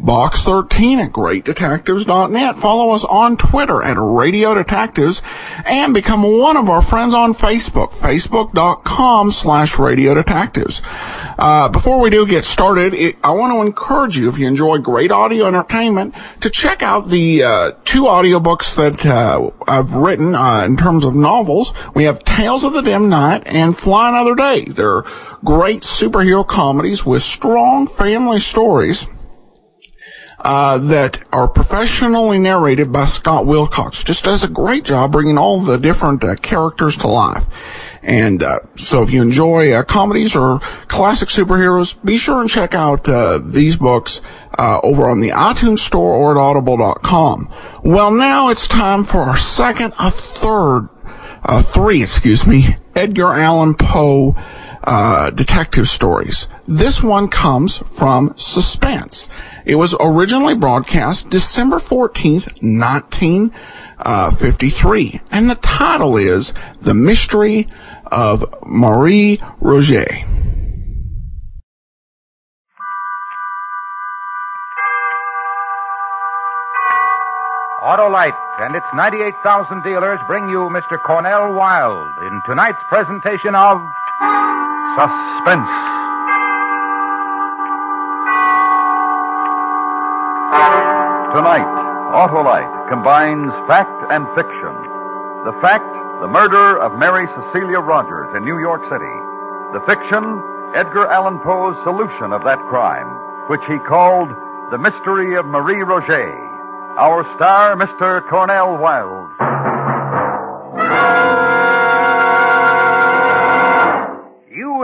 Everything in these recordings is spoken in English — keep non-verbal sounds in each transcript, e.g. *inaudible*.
Box13 at greatdetectives.net. Follow us on Twitter at Radio Detectives and become one of our friends on Facebook, facebook.com slash Radio Detectives. Uh, before we do get started, it, I want to encourage you, if you enjoy great audio entertainment, to check out the uh, two audiobooks that uh, I've written uh, in terms of novels. We have Tales of the Dim Knight and Fly Another Day. They're great superhero comedies with strong family stories. Uh, that are professionally narrated by Scott Wilcox. Just does a great job bringing all the different uh, characters to life. And uh, so if you enjoy uh, comedies or classic superheroes, be sure and check out uh, these books uh, over on the iTunes Store or at audible.com. Well, now it's time for our second, a third, uh, three, excuse me, Edgar Allan Poe uh, detective stories. This one comes from Suspense. It was originally broadcast December 14th, 1953, and the title is The Mystery of Marie Roget. Autolite and its 98,000 dealers bring you Mr. Cornel Wilde in tonight's presentation of Suspense. Tonight, Autolite combines fact and fiction. The fact, the murder of Mary Cecilia Rogers in New York City. The fiction, Edgar Allan Poe's solution of that crime, which he called The Mystery of Marie Roget. Our star, Mr. Cornel Wilde.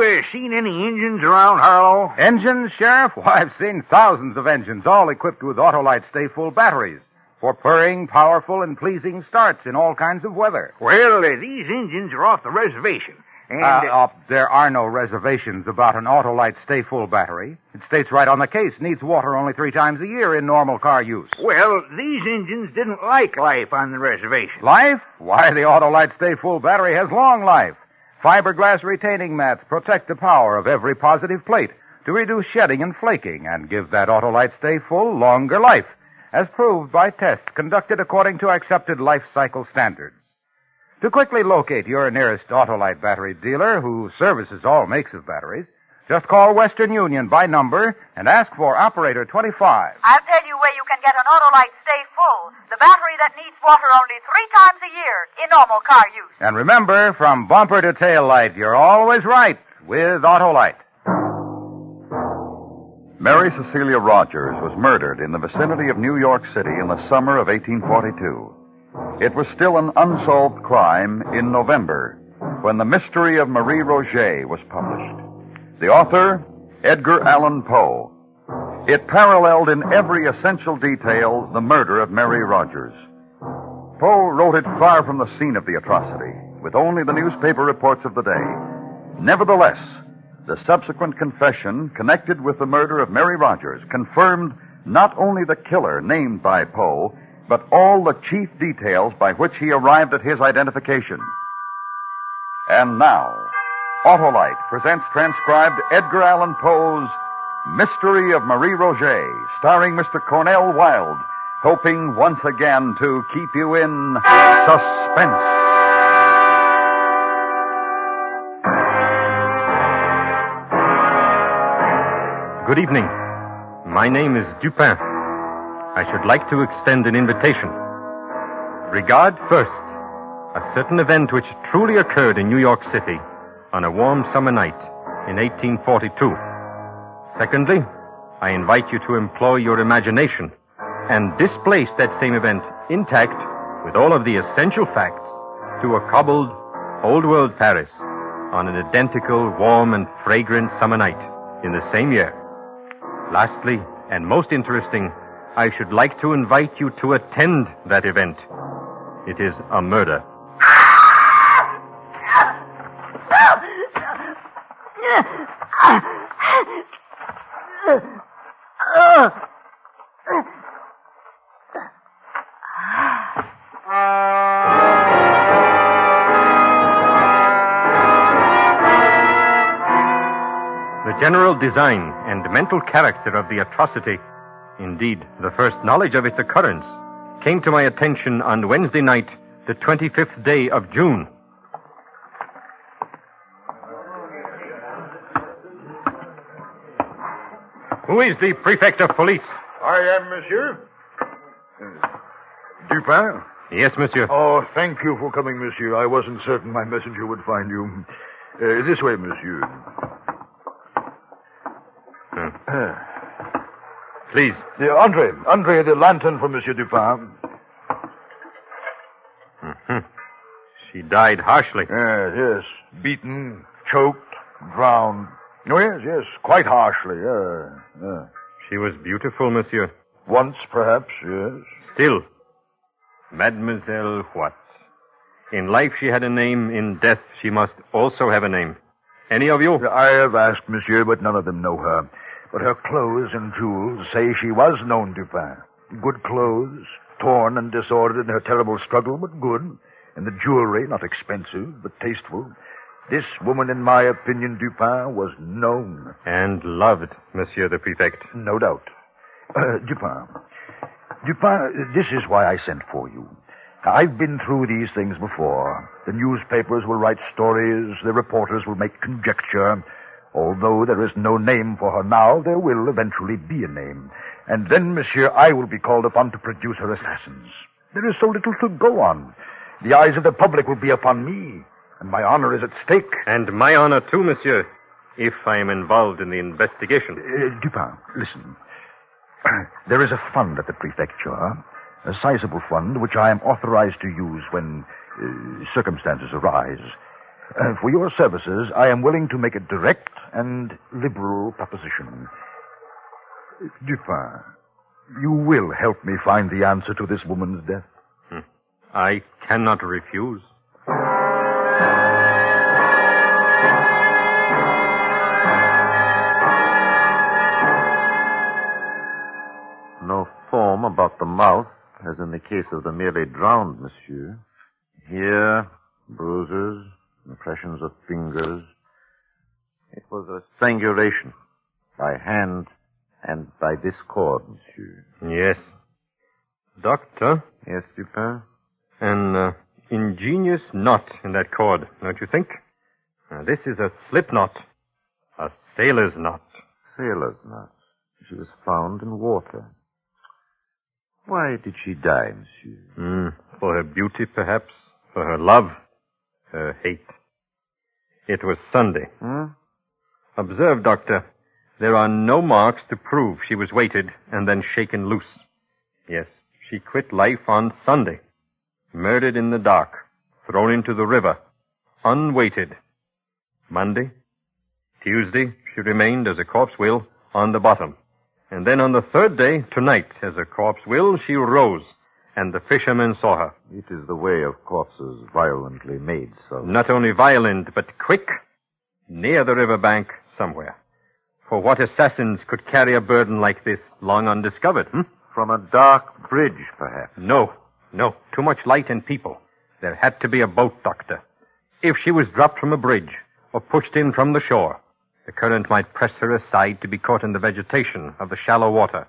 You uh, seen any engines around Harlow? Engines, Sheriff? *laughs* Why, I've seen thousands of engines, all equipped with Autolite Sta-Ful batteries for purring, powerful, and pleasing starts in all kinds of weather. Well, uh, these engines are off the reservation. And, Uh, uh, uh, there are no reservations about an Autolite Sta-Ful battery. It states right on the case, needs water only three times a year in normal car use. well, these engines didn't like life on the reservation. Life? Why, the Autolite Sta-Ful battery has long life. Fiberglass retaining mats protect the power of every positive plate to reduce shedding and flaking and give that Autolite Stay Full longer life, as proved by tests conducted according to accepted life cycle standards. To quickly locate your nearest Autolite battery dealer who services all makes of batteries, just call Western Union by number and ask for operator 25. I'll tell you where you can get an Autolite Stay Full, the battery that needs water only three times a year in normal car use. And remember, from bumper to tail light, you're always right with Autolite. Mary Cecilia Rogers was murdered in the vicinity of New York City in the summer of 1842. It was still an unsolved crime in November when The Mystery of Marie Roget was published. The author, Edgar Allan Poe. It paralleled in every essential detail the murder of Mary Rogers. Poe wrote it far from the scene of the atrocity, with only the newspaper reports of the day. Nevertheless, the subsequent confession connected with the murder of Mary Rogers confirmed not only the killer named by Poe, but all the chief details by which he arrived at his identification. And now, Autolite presents transcribed Edgar Allan Poe's Mystery of Marie Roget, starring Mr. Cornel Wilde, hoping once again to keep you in suspense. Good evening. My name is Dupin. I should like to extend an invitation. Regard first a certain event which truly occurred in New York City on a warm summer night in 1842. Secondly, I invite you to employ your imagination and displace that same event intact with all of the essential facts to a cobbled Old World Paris, on an identical, warm, and fragrant summer night in the same year. Lastly, and most interesting, I should like to invite you to attend that event. It is a murder. General design and mental character of the atrocity, indeed, the first knowledge of its occurrence, came to my attention on Wednesday night, the 25th day of June. Who is the prefect of police? I am, monsieur. Dupin? Yes, monsieur. Oh, thank you for coming, monsieur. I wasn't certain my messenger would find you. Uh, this way, monsieur. Please. The Andre, Andre, the lantern for Monsieur Dupin. Mm-hmm. She died harshly. Yes, yes. Beaten, choked, drowned. Oh, yes, yes. Quite harshly. Yeah, yeah. She was beautiful, monsieur. Once, perhaps, yes. Still, Mademoiselle what? In life she had a name, in death she must also have a name. Any of you? I have asked, monsieur, but none of them know her. But her clothes and jewels say she was known Dupin. Good clothes, torn and disordered in her terrible struggle, but good. And the jewelry, not expensive, but tasteful. This woman, in my opinion, Dupin, was known. And loved, monsieur the prefect. No doubt. Uh, Dupin. Dupin, this is why I sent for you. I've been through these things before. The newspapers will write stories, the reporters will make conjecture. Although there is no name for her now, there will eventually be a name. And then, monsieur, I will be called upon to produce her assassins. There is so little to go on. The eyes of the public will be upon me, and my honor is at stake. And my honor too, monsieur, if I am involved in the investigation. Uh, Dupin, listen. *clears throat* there is a fund at the prefecture, a sizable fund which I am authorized to use when uh, circumstances arise. Uh, for your services, I am willing to make a direct and liberal proposition. Dupin, you will help me find the answer to this woman's death. I cannot refuse. No foam about the mouth, as in the case of the merely drowned, monsieur. Here, bruises, impressions of fingers. It was a strangulation by hand and by this cord, monsieur. Yes. Doctor, Yes, Dupin? an uh, ingenious knot in that cord, don't you think? Now, this is a slip knot. A sailor's knot. Sailor's knot. She was found in water. Why did she die, monsieur? Hmm. For her beauty, perhaps. For her love. Her hate. It was Sunday. Hmm? Observe, Doctor. There are no marks to prove she was weighted and then shaken loose. Yes, she quit life on Sunday. Murdered in the dark. Thrown into the river. Unweighted. Monday. Tuesday, she remained, as a corpse will, on the bottom. And then on the third day, tonight, as a corpse will, she rose, and the fishermen saw her. It is the way of corpses violently made so. Not only violent, but quick, near the river bank somewhere. For what assassins could carry a burden like this long undiscovered, hmm? From a dark bridge, perhaps. No, no, too much light and people. There had to be a boat, Doctor. If she was dropped from a bridge, or pushed in from the shore, the current might press her aside to be caught in the vegetation of the shallow water.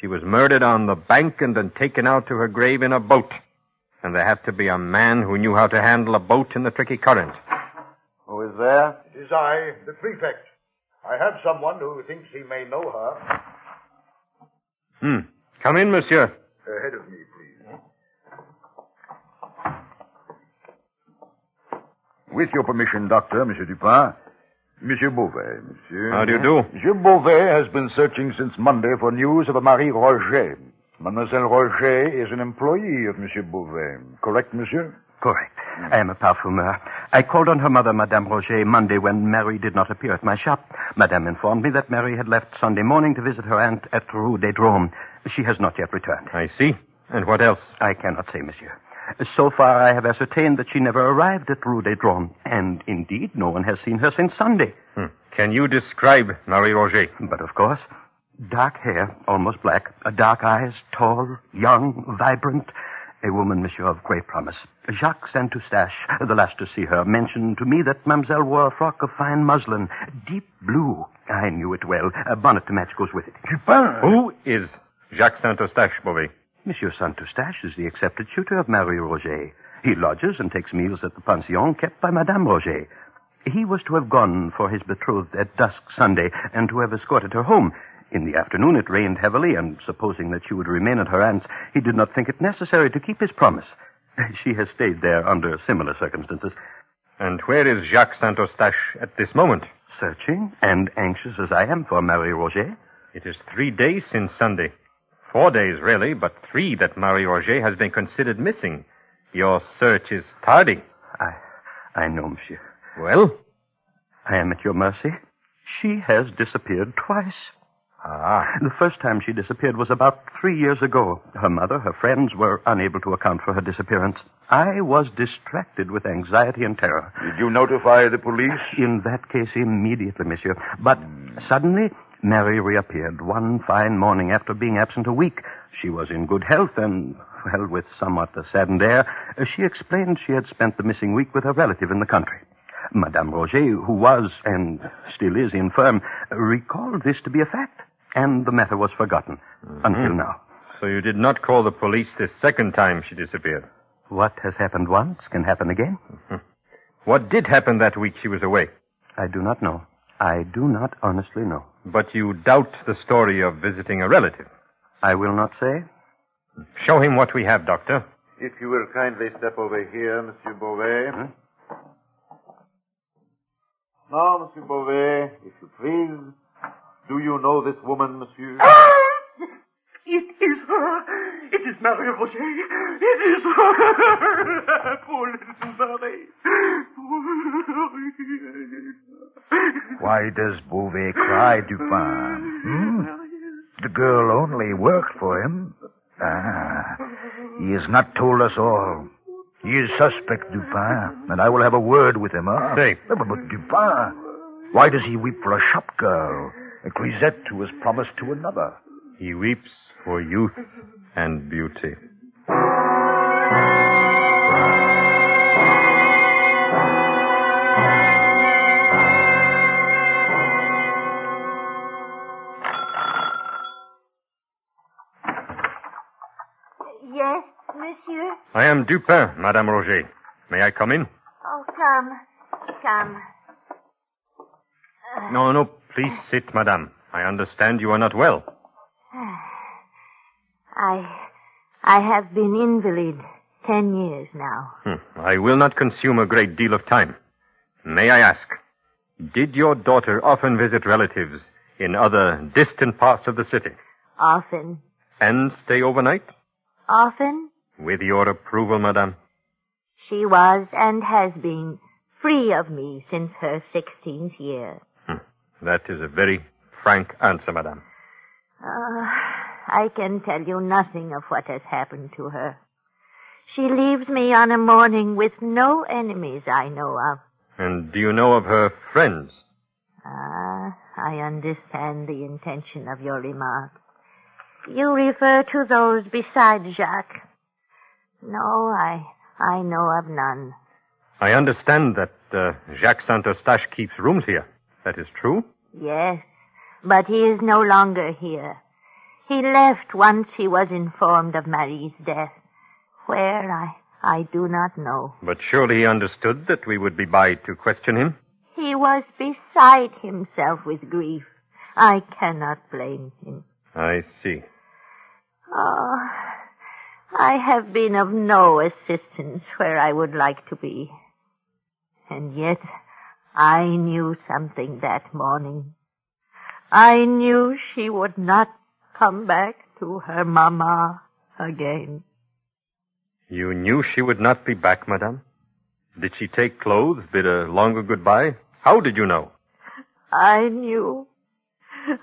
She was murdered on the bank and then taken out to her grave in a boat. And there had to be a man who knew how to handle a boat in the tricky current. Who is there? It is I, the prefect. I have someone who thinks he may know her. Hmm. Come in, monsieur. Ahead of me, please. With your permission, Doctor, Monsieur Dupin. Monsieur Beauvais, monsieur. How do you do? Monsieur Beauvais has been searching since Monday for news of a Marie Roget. Mademoiselle Roget is an employee of Monsieur Beauvais. Correct, monsieur? Correct. I am a parfumeur. I called on her mother, Madame Roget, Monday when Mary did not appear at my shop. Madame informed me that Mary had left Sunday morning to visit her aunt at Rue des Drômes. She has not yet returned. I see. And what else? I cannot say, monsieur. So far, I have ascertained that she never arrived at Rue des Drômes, and indeed, no one has seen her since Sunday. Hmm. Can you describe Marie Roget? But of course. Dark hair, almost black, dark eyes, tall, young, vibrant. A woman, monsieur, of great promise. Jacques Saint Eustache, the last to see her, mentioned to me that Mademoiselle wore a frock of fine muslin, deep blue. I knew it well. A bonnet to match goes with it. Dupin! Who is Jacques Saint Eustache, Beauvais? Monsieur Saint Eustache is the accepted tutor of Marie Roget. He lodges and takes meals at the pension kept by Madame Roget. He was to have gone for his betrothed at dusk Sunday and to have escorted her home. In the afternoon it rained heavily, and supposing that she would remain at her aunt's, he did not think it necessary to keep his promise. *laughs* She has stayed there under similar circumstances. And where is Jacques Saint Eustache at this moment? Searching and anxious as I am for Marie Roget. It is three days since Sunday. Four days, really, but three that Marie Roget has been considered missing. Your search is tardy. I, I know, monsieur. Well? I am at your mercy. She has disappeared twice. Ah. The first time she disappeared was about three years ago. Her mother, her friends were unable to account for her disappearance. I was distracted with anxiety and terror. Did you notify the police? In that case, immediately, monsieur. But suddenly, Mary reappeared one fine morning after being absent a week. She was in good health and, well, with somewhat a saddened air, she explained she had spent the missing week with a relative in the country. Madame Roget, who was and still is infirm, recalled this to be a fact and the matter was forgotten mm-hmm. until now. So you did not call the police the second time she disappeared? What has happened once can happen again. *laughs* What did happen that week she was away? I do not know. I do not honestly know. But you doubt the story of visiting a relative? I will not say. Show him what we have, Doctor. If you will kindly step over here, Monsieur Beauvais. Hmm? Now, Monsieur Beauvais, if you please. Do you know this woman, monsieur? *laughs* It is her. It is Marie Roget. It is her. Poor *laughs* little Marie. Why does Beauvais cry, Dupin? Hmm? The girl only worked for him. Ah, he has not told us all. He is suspect, Dupin, and I will have a word with him. Huh? Say. But, but Dupin, why does he weep for a shop girl? A grisette who was promised to another. He weeps for youth and beauty. Yes, monsieur? I am Dupin, Madame Roget. May I come in? Oh, come. Come. No, no, please sit, Madame. I understand you are not well. I. I have been invalid ten years now. Hmm. I will not consume a great deal of time. May I ask, did your daughter often visit relatives in other distant parts of the city? Often. And stay overnight? Often? With your approval, Madame? She was and has been free of me since her sixteenth year. Hmm. That is a very frank answer, Madame. Uh, I can tell you nothing of what has happened to her. She leaves me on a morning with no enemies I know of. And do you know of her friends? Ah, I understand the intention of your remark. You refer to those besides Jacques. No, I, I know of none. I understand that uh, Jacques Saint-Eustache keeps rooms here. That is true? Yes, but he is no longer here. He left once he was informed of Marie's death. Where, I, I do not know. But surely he understood that we would be by to question him? He was beside himself with grief. I cannot blame him. I see. Oh, I have been of no assistance where I would like to be. And yet, I knew something that morning. I knew she would not come back to her mamma again. You knew she would not be back, Madame? Did she take clothes, bid a longer goodbye? How did you know? I knew.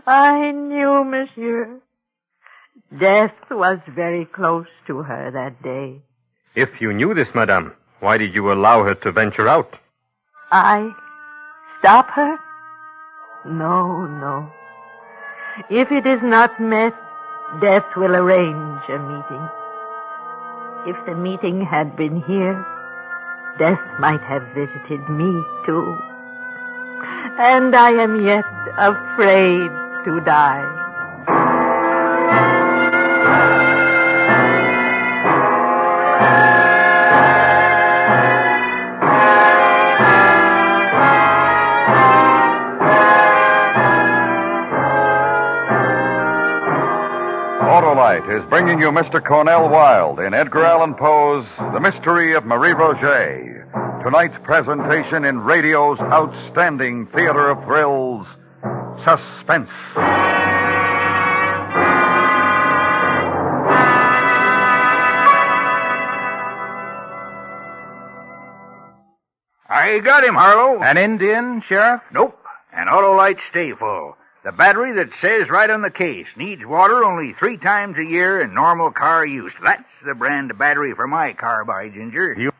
I knew, monsieur. Death was very close to her that day. If you knew this, madame, why did you allow her to venture out? I stop her? No, no. If it is not met, death will arrange a meeting. If the meeting had been here, death might have visited me too. And I am yet afraid to die. Is bringing you Mr. Cornel Wilde in Edgar Allan Poe's The Mystery of Marie Roget. Tonight's presentation in radio's outstanding theater of thrills, Suspense. I got him, Harlow. An Indian, Sheriff? Nope. An Autolite Sta-Ful. The battery that says right on the case needs water only three times a year in normal car use. That's the brand of battery for my car, by Ginger. You,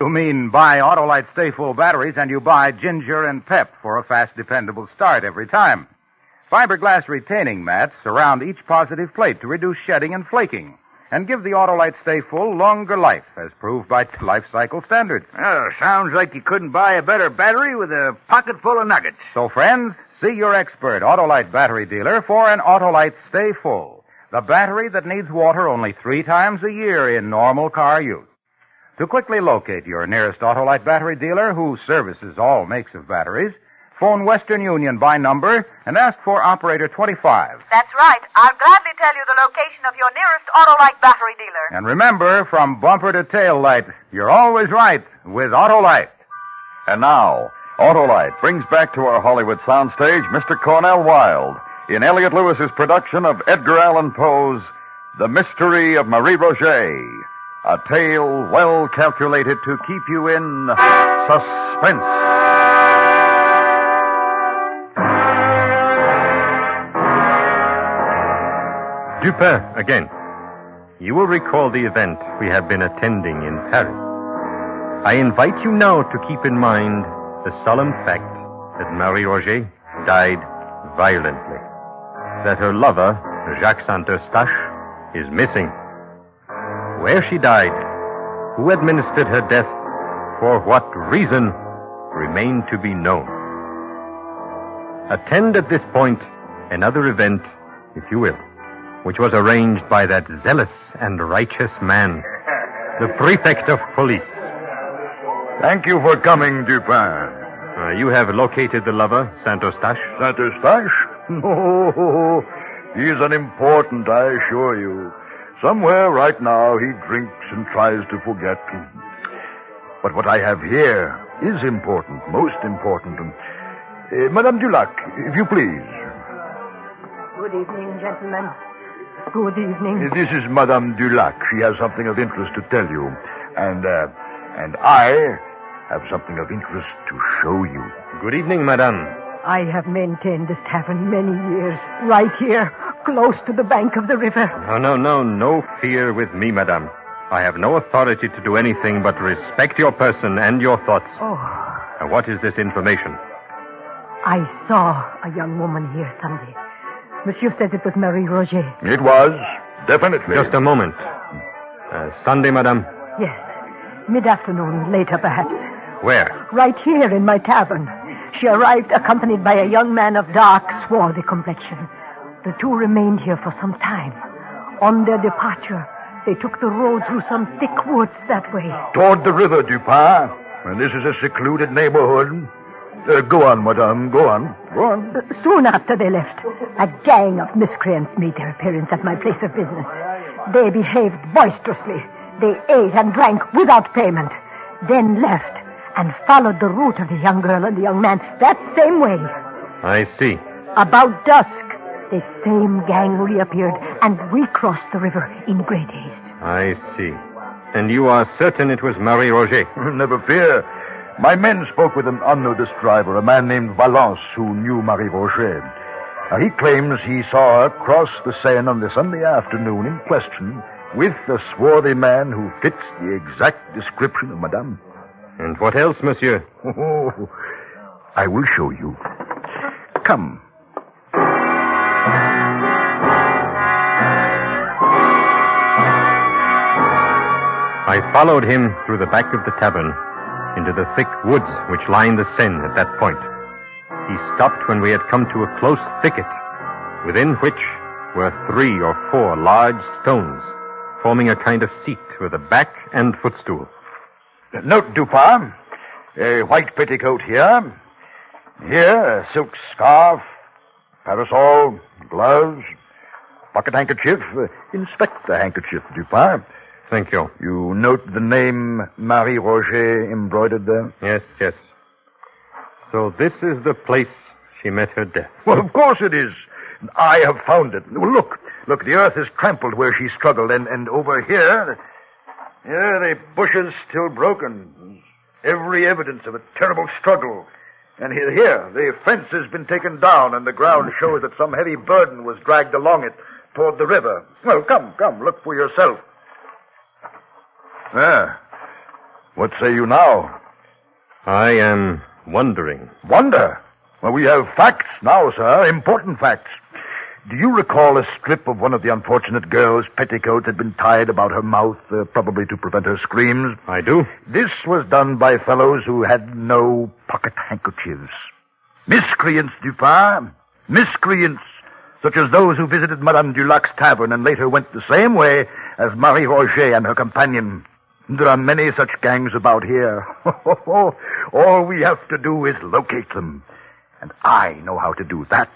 you mean buy Autolite Sta-Ful batteries and you buy Ginger and Pep for a fast, dependable start every time. Fiberglass retaining mats surround each positive plate to reduce shedding and flaking and give the Autolite Sta-Ful longer life, as proved by *laughs* life cycle standards. Well, sounds like you couldn't buy a better battery with a pocket full of nuggets. So, friends, see your expert Autolite battery dealer for an Autolite Stay Full, the battery that needs water only three times a year in normal car use. To quickly locate your nearest Autolite battery dealer who services all makes of batteries, phone Western Union by number and ask for operator 25. That's right. I'll gladly tell you the location of your nearest Autolite battery dealer. And remember, from bumper to tail light, you're always right with Autolite. And now, Autolite brings back to our Hollywood soundstage Mr. Cornel Wilde in Elliott Lewis's production of Edgar Allan Poe's The Mystery of Marie Roget, a tale well calculated to keep you in suspense. Dupin, again. You will recall the event we have been attending in Paris. I invite you now to keep in mind the solemn fact that Marie Roget died violently. That her lover, Jacques Saint-Eustache, is missing. Where she died, who administered her death, for what reason, remain to be known. Attend at this point another event, if you will, which was arranged by that zealous and righteous man, the prefect of police. Thank you for coming, Dupin. Uh, you have located the lover, Saint-Eustache? Saint-Eustache? *laughs* No, he's unimportant, I assure you. Somewhere right now he drinks and tries to forget. But what I have here is important, most important. Uh, Madame Dulac, if you please. Good evening, gentlemen. Good evening. Uh, This is Madame Dulac. She has something of interest to tell you. And, uh, and I have something of interest to show you. Good evening, madame. I have maintained this tavern many years, right here, close to the bank of the river. No, no, no, no fear with me, madame. I have no authority to do anything but respect your person and your thoughts. Oh, And what is this information? I saw a young woman here Sunday. Monsieur says it was Marie Roget. It was, definitely. Just a moment. Uh, Sunday, madame. Yes. Mid-afternoon, later perhaps. Where? Right here in my tavern. She arrived accompanied by a young man of dark, swarthy complexion. The two remained here for some time. On their departure, they took the road through some thick woods that way. Toward the river, Dupin. And this is a secluded neighborhood. Uh, go on, madame, go on. Go on. Uh, Soon after they left, a gang of miscreants made their appearance at my place of business. They behaved boisterously. They ate and drank without payment, then left and followed the route of the young girl and the young man that same way. I see. About dusk, the same gang reappeared and recrossed the river in great haste. I see. And you are certain it was Marie Roget? *laughs* Never fear. My men spoke with an unnoticed driver, a man named Valence, who knew Marie Roget. Now, he claims he saw her cross the Seine on the Sunday afternoon in question with the swarthy man who fits the exact description of Madame. And what else, monsieur? Oh, *laughs* I will show you. Come. I followed him through the back of the tavern into the thick woods which lined the Seine at that point. He stopped when we had come to a close thicket, within which were three or four large stones, forming a kind of seat with a back and footstool. Note, Dupin. A white petticoat here. Here, a silk scarf, parasol, gloves, pocket handkerchief. Inspect the handkerchief, Dupin. Thank you. You note the name Marie Roget embroidered there? Yes, yes. So this is the place she met her death. Well, of course it is. I have found it. Look. Look, the earth is trampled where she struggled, and, and over here, here, the bushes still broken. Every evidence of a terrible struggle. And here, here, the fence has been taken down, and the ground shows that some heavy burden was dragged along it toward the river. Well, come, come, look for yourself. There. What say you now? I am wondering. Wonder? Well, we have facts now, sir. Important facts. Do you recall a strip of one of the unfortunate girl's petticoats had been tied about her mouth, uh, probably to prevent her screams? I do. This was done by fellows who had no pocket handkerchiefs. Miscreants, Dupin. Miscreants, such as those who visited Madame Dulac's tavern and later went the same way as Marie Roget and her companion. There are many such gangs about here. *laughs* All we have to do is locate them. And I know how to do that.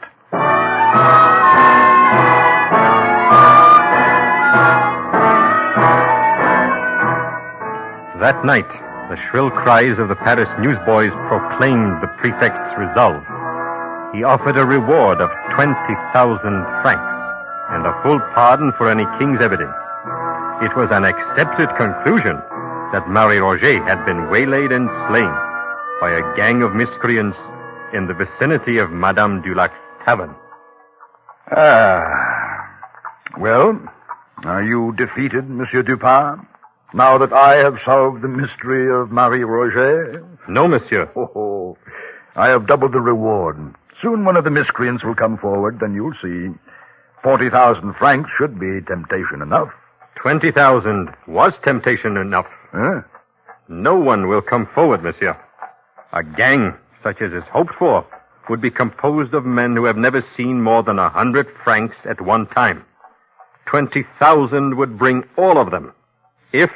That night, the shrill cries of the Paris newsboys proclaimed the prefect's resolve. He offered a reward of 20,000 francs and a full pardon for any king's evidence. It was an accepted conclusion that Marie Roget had been waylaid and slain by a gang of miscreants in the vicinity of Madame Dulac's tavern. Ah. Well, are you defeated, Monsieur Dupin? Now that I have solved the mystery of Marie Roget? No, monsieur. Oh, I have doubled the reward. Soon one of the miscreants will come forward, then you'll see. Forty thousand francs should be temptation enough. Twenty thousand was temptation enough. Huh? No one will come forward, monsieur. A gang, such as is hoped for, would be composed of men who have never seen more than a hundred francs at one time. Twenty thousand would bring all of them. If,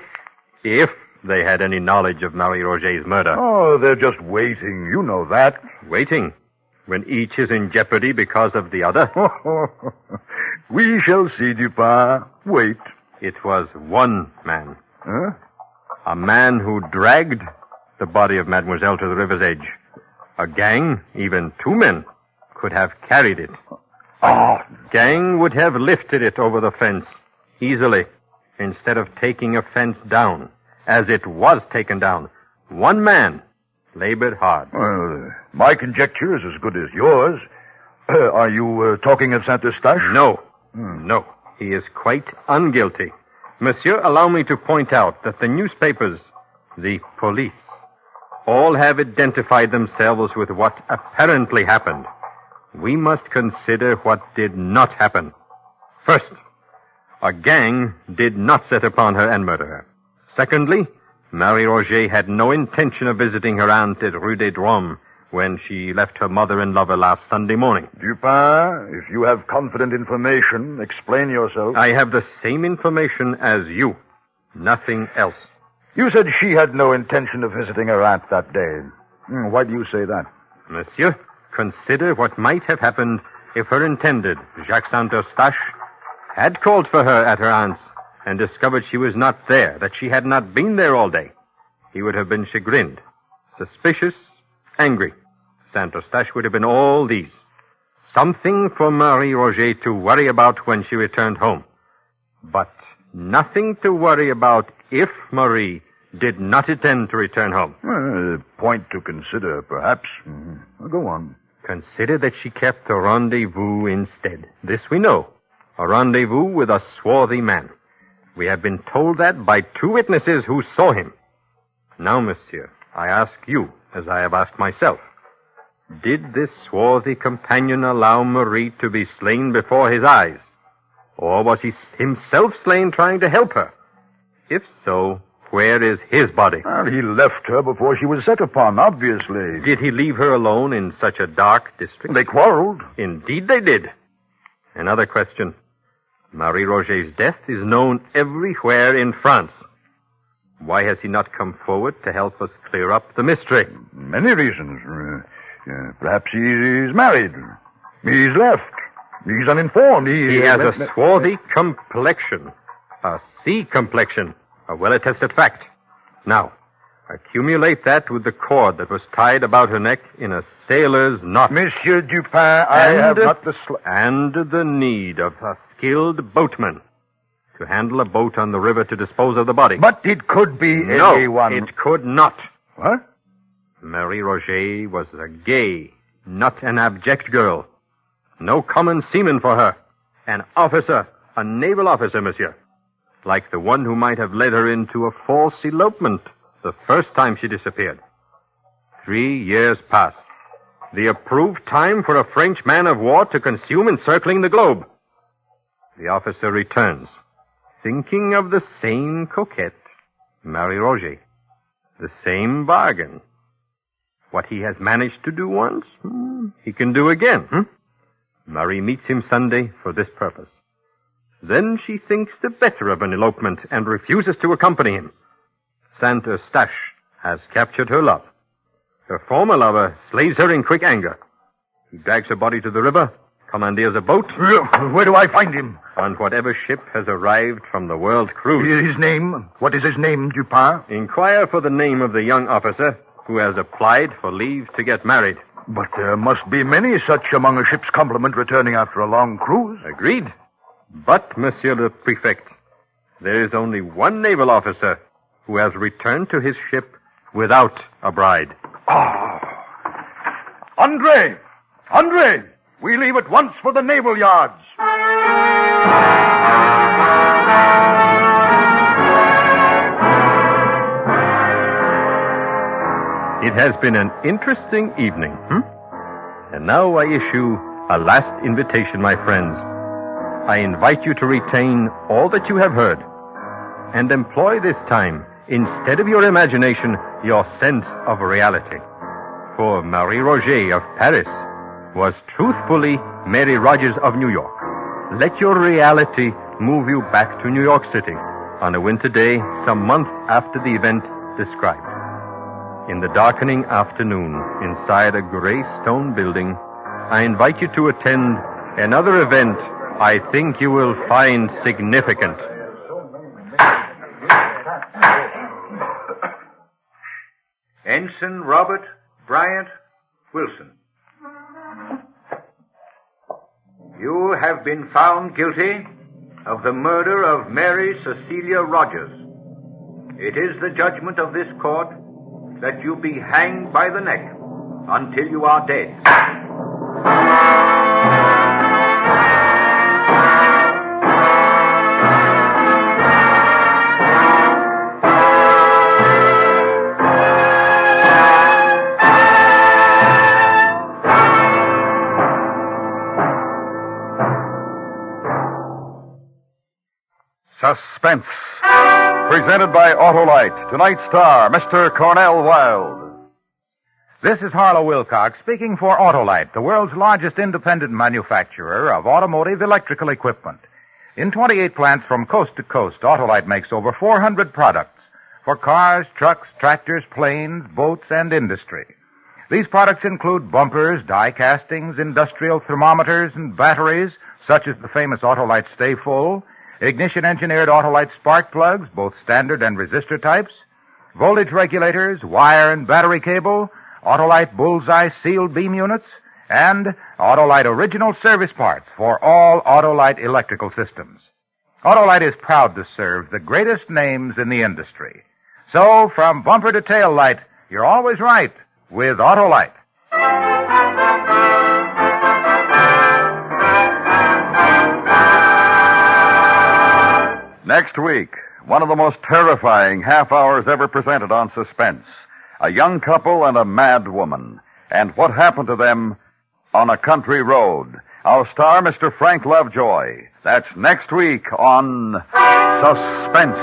if they had any knowledge of Marie Roget's murder. Oh, they're just waiting. You know that. Waiting? When each is in jeopardy because of the other? *laughs* we shall see, Dupin. Wait. It was one man. Huh? A man who dragged the body of Mademoiselle to the river's edge. A gang, even two men, could have carried it. Oh. Gang would have lifted it over the fence easily instead of taking a fence down, as it was taken down. One man labored hard. Well, my conjecture is as good as yours. Uh, are you uh, talking of Saint Eustache? No. No. He is quite unguilty. Monsieur, allow me to point out that the newspapers, the police, all have identified themselves with what apparently happened. We must consider what did not happen. First, a gang did not set upon her and murder her. Secondly, Marie Roget had no intention of visiting her aunt at Rue des Drômes when she left her mother and lover last Sunday morning. Dupin, if you have confident information, explain yourself. I have the same information as you. Nothing else. You said she had no intention of visiting her aunt that day. Hmm, Why do you say that? Monsieur, consider what might have happened if her intended, Jacques Saint Eustache, had called for her at her aunt's and discovered she was not there, that she had not been there all day. He would have been chagrined, suspicious, angry. Saint Eustache would have been all these. Something for Marie Roget to worry about when she returned home. But nothing to worry about if Marie did not intend to return home. Uh, point to consider, perhaps. Mm. Go on. Consider that she kept a rendezvous instead. This we know. A rendezvous with a swarthy man. We have been told that by two witnesses who saw him. Now, monsieur, I ask you, as I have asked myself, did this swarthy companion allow Marie to be slain before his eyes? Or was he himself slain trying to help her? If so, where is his body? Well, he left her before she was set upon, obviously. Did he leave her alone in such a dark district? They quarreled. Indeed they did. Another question. Marie Roget's death is known everywhere in France. Why has he not come forward to help us clear up the mystery? Many reasons. Uh, uh, perhaps he's married. He's left. He's uninformed. He, he has a swarthy complexion. A sea complexion. A well-attested fact. Now, accumulate that with the cord that was tied about her neck in a sailor's knot. Monsieur Dupin, I and, have not the sl- And the need of a skilled boatman to handle a boat on the river to dispose of the body. But it could be no, anyone. it could not. What? Marie Roget was a gay, not an abject girl. No common seaman for her. An officer, a naval officer, monsieur. Like the one who might have led her into a false elopement the first time she disappeared. Three years pass. The approved time for a French man of war to consume encircling the globe. The officer returns, thinking of the same coquette, Marie Roget. The same bargain. What he has managed to do once, hmm, he can do again. Hmm? Marie meets him Sunday for this purpose. Then she thinks the better of an elopement and refuses to accompany him. Saint Eustache has captured her love. Her former lover slays her in quick anger. He drags her body to the river, commandeers a boat. Uh, where do I find him? On whatever ship has arrived from the world cruise. His name? What is his name, Dupin? Inquire for the name of the young officer who has applied for leave to get married. But there must be many such among a ship's complement returning after a long cruise. Agreed. But, Monsieur le Prefect, there is only one naval officer who has returned to his ship without a bride. Ah. Andre! Andre! We leave at once for the naval yards. It has been an interesting evening, hmm? And now I issue a last invitation, my friends. I invite you to retain all that you have heard and employ this time, instead of your imagination, your sense of reality. For Marie Roget of Paris was truthfully Mary Rogers of New York. Let your reality move you back to New York City on a winter day some months after the event described. In the darkening afternoon, inside a gray stone building, I invite you to attend another event I think you will find significant. Ensign Robert Bryant Wilson. You have been found guilty of the murder of Mary Cecilia Rogers. It is the judgment of this court that you be hanged by the neck until you are dead. Suspense. Presented by Autolite. Tonight's star, Mr. Cornel Wilde. This is Harlow Wilcox speaking for Autolite, the world's largest independent manufacturer of automotive electrical equipment. In 28 plants from coast to coast, Autolite makes over 400 products for cars, trucks, tractors, planes, boats, and industry. These products include bumpers, die castings, industrial thermometers, and batteries, such as the famous Autolite Sta-Ful, ignition engineered Autolite spark plugs, both standard and resistor types, voltage regulators, wire and battery cable, Autolite bullseye sealed beam units, and Autolite original service parts for all Autolite electrical systems. Autolite is proud to serve the greatest names in the industry. So, from bumper to tail light, you're always right with Autolite. Next week, one of the most terrifying half hours ever presented on Suspense. A young couple and a mad woman. And what happened to them on a country road. Our star, Mr. Frank Lovejoy. That's next week on Suspense.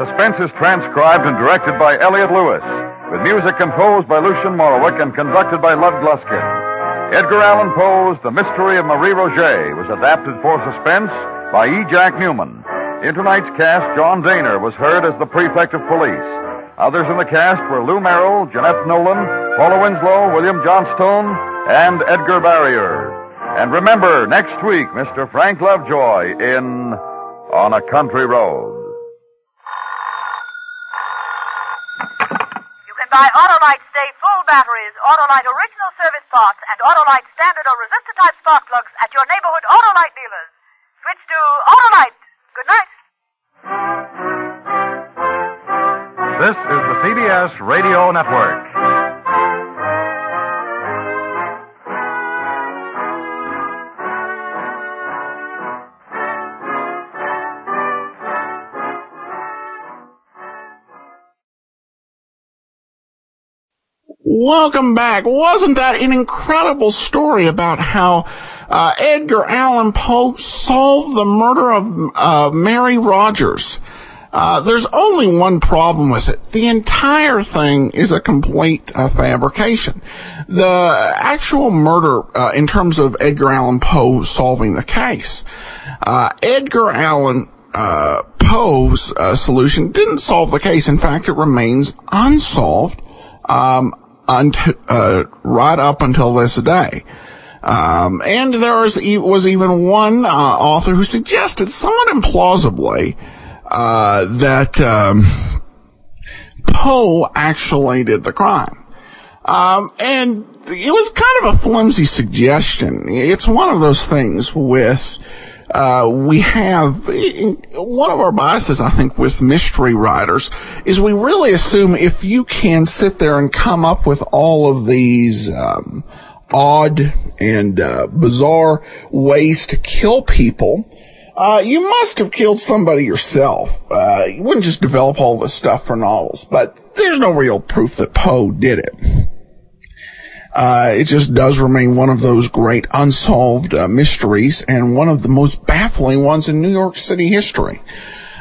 Suspense is transcribed and directed by Elliott Lewis, with music composed by Lucien Moraweck and conducted by Lud Gluskin. Edgar Allan Poe's The Mystery of Marie Roget was adapted for Suspense by E. Jack Neuman. In tonight's cast, John Dehner was heard as the prefect of police. Others in the cast were Lou Merrill, Jeanette Nolan, Paula Winslow, William Johnstone, and Edgar Barrier. And remember, next week, Mr. Frank Lovejoy in On a Country Road. You can buy Autolite Stay Full batteries, Autolite original service parts, and Autolite standard or resistor type spark plugs at your neighborhood Autolite dealers. Switch to Autolite. Good night. This is the CBS Radio Network. Welcome back. Wasn't that an incredible story about how uh, Edgar Allan Poe solved the murder of uh, Mary Rogers? Uh, there's only one problem with it. The entire thing is a complete uh, fabrication. The actual murder, uh, in terms of Edgar Allan Poe solving the case, uh, Edgar Allan uh, Poe's uh, solution didn't solve the case. In fact, it remains unsolved um, right up until this day. Um, and there was, was even one author who suggested, somewhat implausibly, uh, that um, Poe actually did the crime. Um, and it was kind of a flimsy suggestion. It's one of those things with, uh, we have, one of our biases, I think, with mystery writers is we really assume if you can sit there and come up with all of these, um, odd and, uh, bizarre ways to kill people, uh, you must have killed somebody yourself. Uh, you wouldn't just develop all this stuff for novels, but there's no real proof that Poe did it. Uh, it just does remain one of those great unsolved uh, mysteries and one of the most baffling ones in New York City history.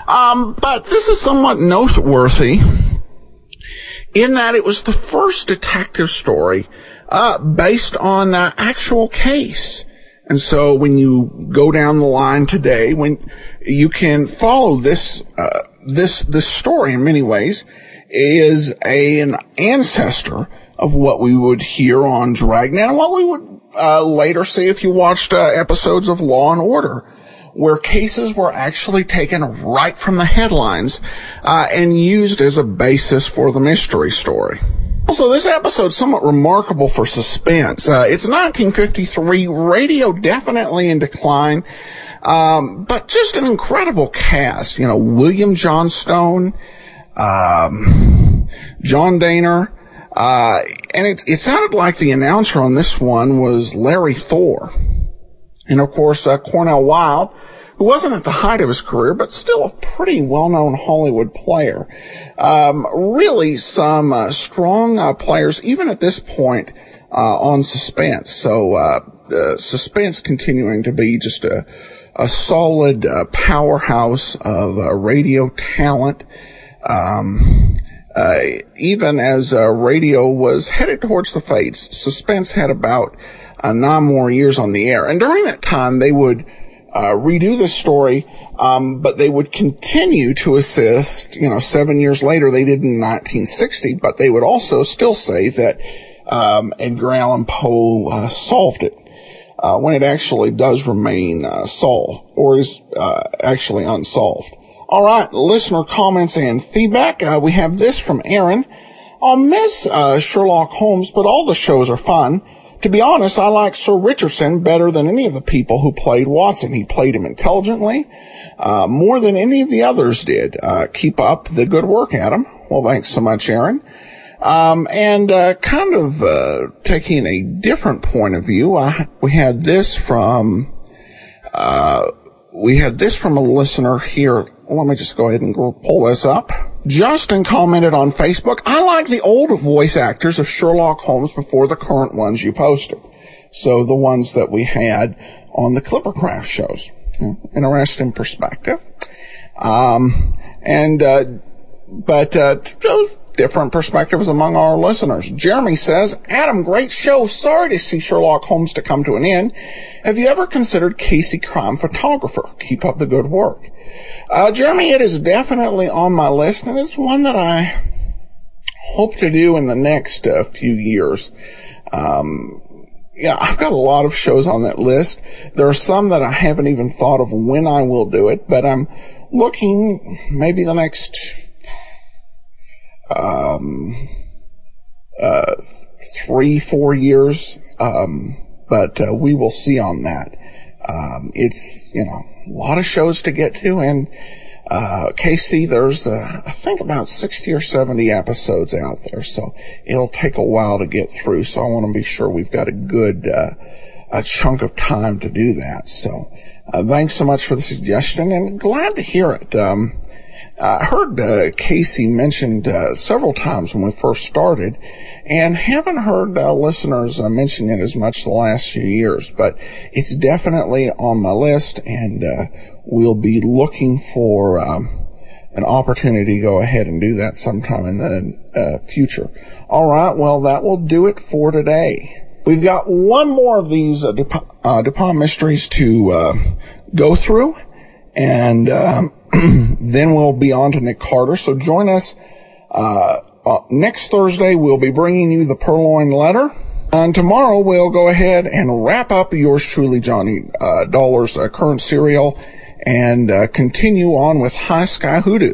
Um, but this is somewhat noteworthy in that it was the first detective story uh, based on an actual case. And so when you go down the line today, when you can follow this, uh, this, this story in many ways is a, an ancestor of what we would hear on Dragnet and what we would, uh, later see if you watched, uh, episodes of Law and Order where cases were actually taken right from the headlines, uh, and used as a basis for the mystery story. Also, this episode's somewhat remarkable for suspense. Uh, it's 1953, radio definitely in decline, um, but just an incredible cast. You know, William Johnstone, um, John Dehner, uh, and it, it sounded like the announcer on this one was Larry Thor. And of course, uh, Cornel Wilde, who wasn't at the height of his career, but still a pretty well-known Hollywood player. Um, really some uh, strong uh, players, even at this point, uh, on suspense. So uh, uh, suspense continuing to be just a, a solid uh, powerhouse of radio talent. Um, even as radio was headed towards the fates, suspense had about nine more years on the air, and during that time they would uh, redo the story, um, but they would continue to assist. You know, seven years later, they did in 1960, but they would also still say that um, Edgar Allan Poe uh, solved it. Uh, when it actually does remain uh, solved or is uh, actually unsolved. All right, listener comments and feedback. Uh, we have this from Aaron. I'll miss Sherlock Holmes, but all the shows are fun. To be honest, I like Sir Richardson better than any of the people who played Watson. He played him intelligently, uh, more than any of the others did. Uh, keep up the good work, Adam. Well, thanks so much, Aaron. Um, and uh, kind of uh, taking a different point of view, I, we had this from uh, we had this from a listener here. Let me just go ahead and pull this up. Justin commented on Facebook, I like the old voice actors of Sherlock Holmes before the current ones you posted. So the ones that we had on the Clippercraft shows. Interesting perspective. Um, and, uh, but, uh, those different perspectives among our listeners. Jeremy says, Adam, great show. Sorry to see Sherlock Holmes to come to an end. Have you ever considered Casey Crime Photographer? Keep up the good work. Uh, Jeremy, it is definitely on my list, and it's one that I hope to do in the next uh, few years. Um, yeah, I've got a lot of shows on that list. There are some that I haven't even thought of when I will do it, but I'm looking maybe the next um, uh, three, four years. Um, but uh, we will see on that. Um, it's you know a lot of shows to get to, and uh, Casey, there's uh, I think about sixty or seventy episodes out there, so it'll take a while to get through. So I want to be sure we've got a good uh, a chunk of time to do that. So uh, thanks so much for the suggestion, and glad to hear it. Um, I heard uh, Casey mentioned uh, several times when we first started, and haven't heard uh, listeners uh, mention it as much the last few years. But it's definitely on my list, and uh, we'll be looking for um, an opportunity to go ahead and do that sometime in the uh, future. All right, well that will do it for today. We've got one more of these uh, Dupin mysteries to go through, and. Um, *clears throat* then we'll be on to Nick Carter. So join us uh, uh, next Thursday. We'll be bringing you the Purloined Letter. And tomorrow we'll go ahead and wrap up yours truly, Johnny uh, Dollar's uh, current serial and uh, continue on with High Sky Hoodoo.